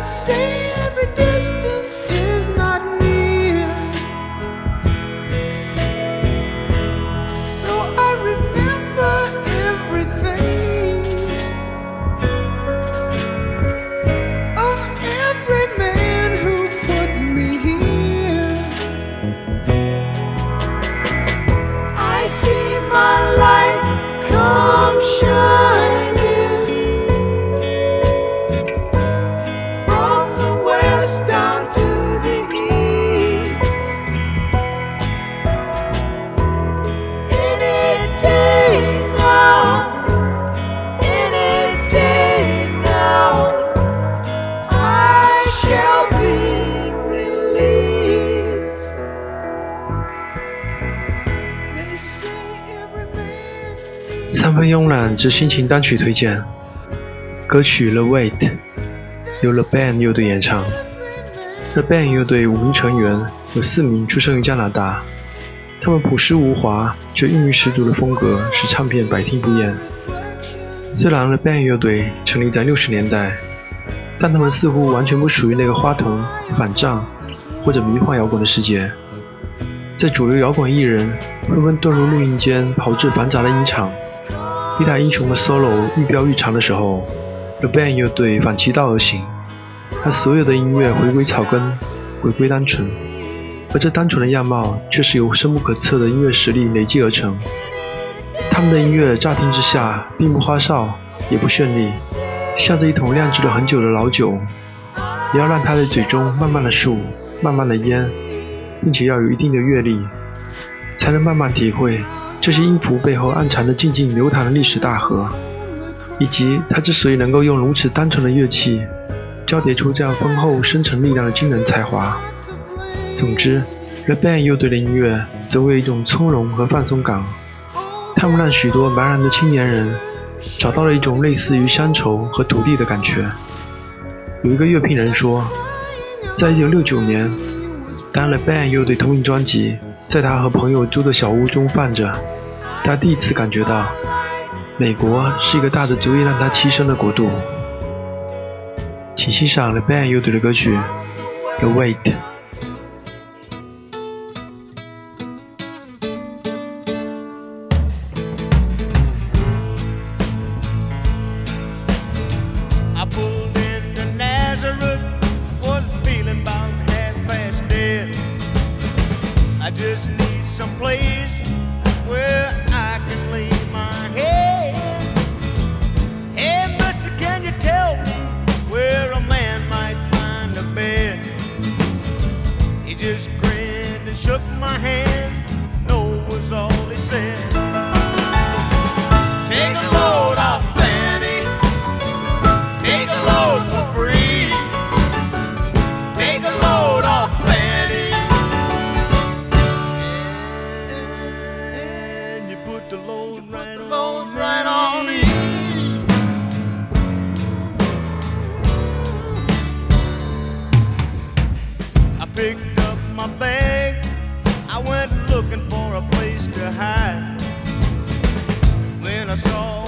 você. 三分慵懒之心情单曲推荐，歌曲《The Wait》由 The Band 乐队演唱。The Band 乐队五名成员有四名出生于加拿大，他们朴实无华却韵律十足的风格使唱片百听不厌。虽然 The Band 乐队成立在六十年代，但他们似乎完全不属于那个花童、反战或者迷幻摇滚的世界。在主流摇滚艺人纷纷遁入录音间炮制繁杂的音场，一代英雄的 solo 愈飙愈长的时候，The Band 乐队反其道而行，他所有的音乐回归草根，回归单纯，而这单纯的样貌却是由深不可测的音乐实力累积而成。他们的音乐乍听之下并不花哨，也不绚丽，像着一桶酿制了很久的老酒，也要让它在嘴中慢慢的漱，慢慢的咽，并且要有一定的阅历，才能慢慢体会这些音符背后暗藏的静静流淌的历史大河，以及他之所以能够用如此单纯的乐器，交叠出这样丰厚深沉力量的惊人才华。总之，The Band 乐队的音乐则为一种从容和放松感，他们让许多茫然的青年人找到了一种类似于乡愁和土地的感觉。有一个乐评人说，在1969年，当 The Band 乐队同名专辑在他和朋友租的小屋中放着，他第一次感觉到，美国是一个大的足以让他栖身的国度。请欣赏 The Band 乐队的歌曲《The Wait》。Just grinned and shook my hand. No was all he said. Take a load off, Fanny. Take a load for free. Take a load off, Fanny. And you put the load right on, right on me. I I saw.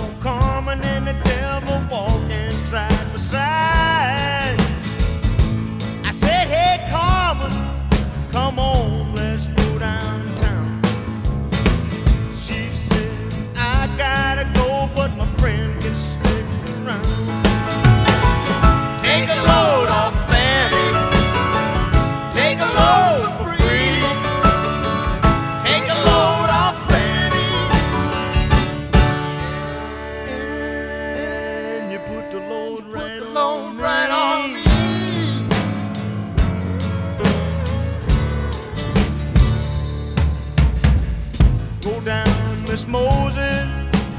Go down, Miss Moses.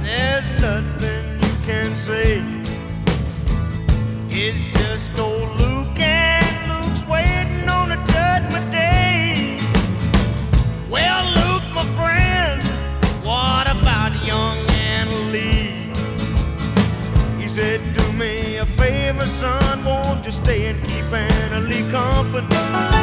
There's nothing you can say. It's just old Luke and Luke's waiting on a judgment day. Well, Luke, my friend, what about young Anna Lee? He said, Do me a favor, son, won't you stay and keep Anna Lee company?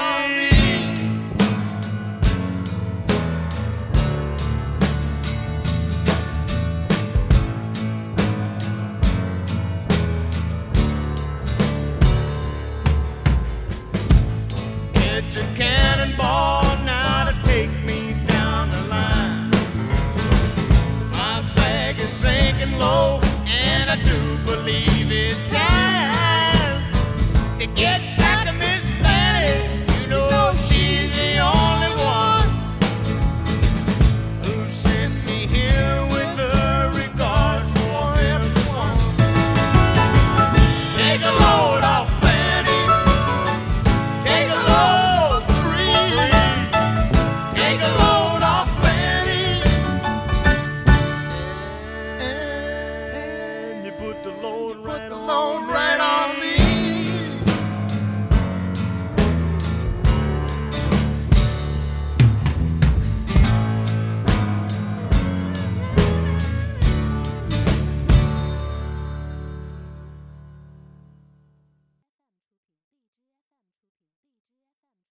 I do believe it's time to get